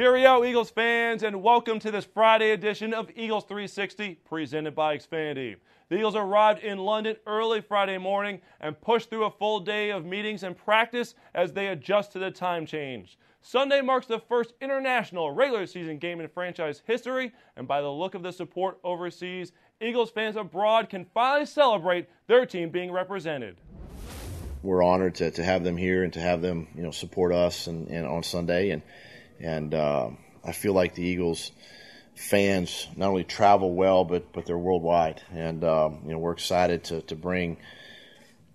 Cheerio, Eagles fans, and welcome to this Friday edition of Eagles 360 presented by Xfinity. The Eagles arrived in London early Friday morning and pushed through a full day of meetings and practice as they adjust to the time change. Sunday marks the first international regular season game in franchise history, and by the look of the support overseas, Eagles fans abroad can finally celebrate their team being represented. We're honored to, to have them here and to have them, you know, support us and, and on Sunday and and uh, I feel like the Eagles fans not only travel well, but but they're worldwide, and um, you know we're excited to to bring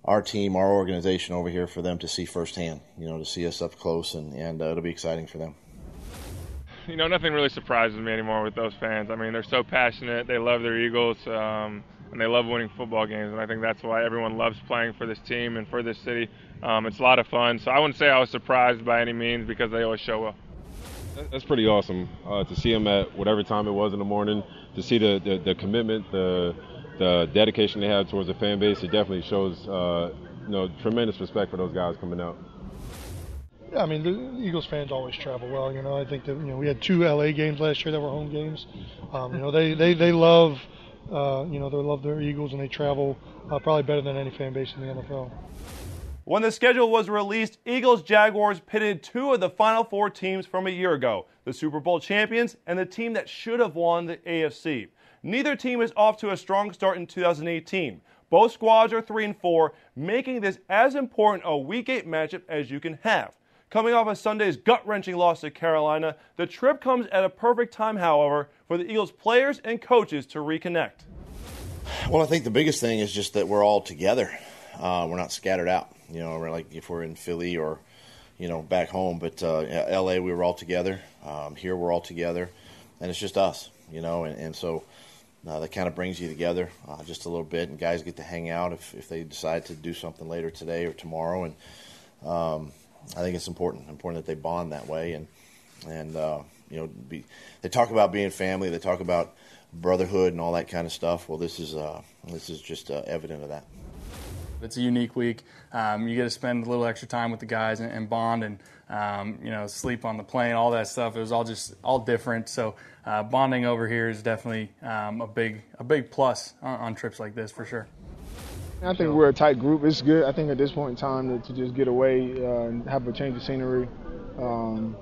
our team, our organization over here for them to see firsthand. You know, to see us up close, and and uh, it'll be exciting for them. You know, nothing really surprises me anymore with those fans. I mean, they're so passionate. They love their Eagles. Um, and they love winning football games, and I think that's why everyone loves playing for this team and for this city. Um, it's a lot of fun, so I wouldn't say I was surprised by any means because they always show up. That's pretty awesome uh, to see them at whatever time it was in the morning. To see the, the, the commitment, the the dedication they have towards the fan base, it definitely shows uh, you know tremendous respect for those guys coming out. Yeah, I mean the Eagles fans always travel well. You know, I think that you know we had two LA games last year that were home games. Um, you know, they they they love uh, you know they love their Eagles and they travel uh, probably better than any fan base in the NFL. When the schedule was released, Eagles Jaguars pitted two of the Final Four teams from a year ago the Super Bowl champions and the team that should have won the AFC. Neither team is off to a strong start in 2018. Both squads are 3 and 4, making this as important a Week 8 matchup as you can have. Coming off of Sunday's gut wrenching loss to Carolina, the trip comes at a perfect time, however, for the Eagles players and coaches to reconnect. Well, I think the biggest thing is just that we're all together. Uh, we're not scattered out you know, like if we're in Philly or, you know, back home. But uh, L.A. we were all together. Um, here we're all together, and it's just us, you know, and, and so. Uh, that kind of brings you together uh, just a little bit, and guys get to hang out if, if they decide to do something later today or tomorrow. And um, I think it's important important that they bond that way. And and uh, you know, be, they talk about being family, they talk about brotherhood and all that kind of stuff. Well, this is uh, this is just uh, evident of that. It's a unique week. Um, you get to spend a little extra time with the guys and, and bond and um, you know sleep on the plane, all that stuff. It was all just all different. So uh, bonding over here is definitely um, a big a big plus on, on, trips like this for sure. I think we're a tight group. It's good. I think at this point in time to, to just get away uh, and have a change of scenery. Um,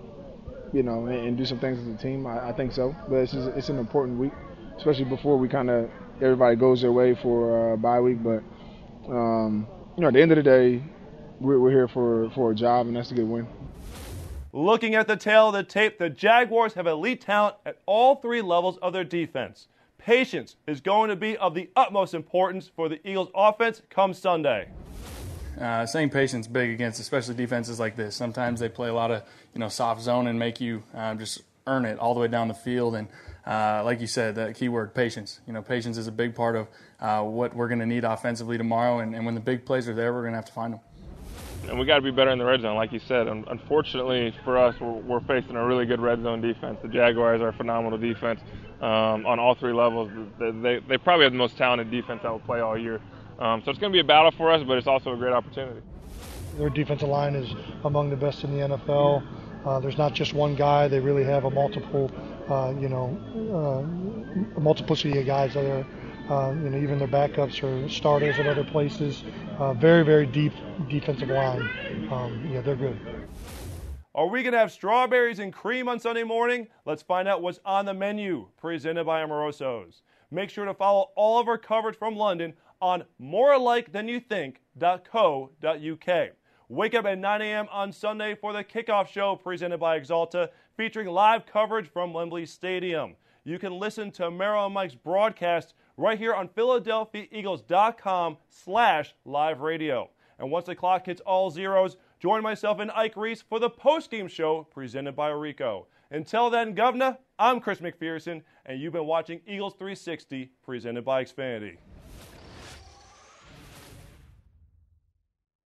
you know, and, and, do some things as a team. I, I think so, but it's just, it's an important week, especially before we kind of everybody goes their way for uh, bye week. But um, you know, at the end of the day, we're, we're here for, for a job, and that's a good win. Looking at the tale of the tape, the Jaguars have elite talent at all three levels of their defense. Patience is going to be of the utmost importance for the Eagles' offense come Sunday. Uh, saying patience big against especially defenses like this. Sometimes they play a lot of you know soft zone and make you uh, just earn it all the way down the field. And uh, like you said, the key word patience. You know, patience is a big part of uh, what we're going to need offensively tomorrow. And, and, when the big plays are there, we're going to have to find them. And we got to be better in the red zone, like you said. Unfortunately for us, we're, we're, facing a really good red zone defense. The Jaguars are a phenomenal defense um, on all three levels. They, they, they, probably have the most talented defense that will play all year. Um, so it's going to be a battle for us, but it's also a great opportunity. Their defensive line is among the best in the NFL. Uh, there's not just one guy; they really have a multiple, uh, you know, uh, a multiplicity of guys that are, uh, you know, even their backups or starters at other places. Uh, very, very deep defensive line. Um, yeah, they're good. Are we going to have strawberries and cream on Sunday morning? Let's find out what's on the menu. Presented by Amoroso's. Make sure to follow all of our coverage from London on morealike.than-you-think.co.uk. Wake up at 9 a.m. on Sunday for the kickoff show presented by Axalta, featuring live coverage from Wembley Stadium. You can listen to Merrill and Mike's broadcast right here on PhiladelphiaEagles.com slash live radio. And once the clock hits all zeros, join myself and Ike Reese for the postgame show presented by Rico. Until then, Governor, I'm Chris McPherson, and you've been watching Eagles 360 presented by Xfinity.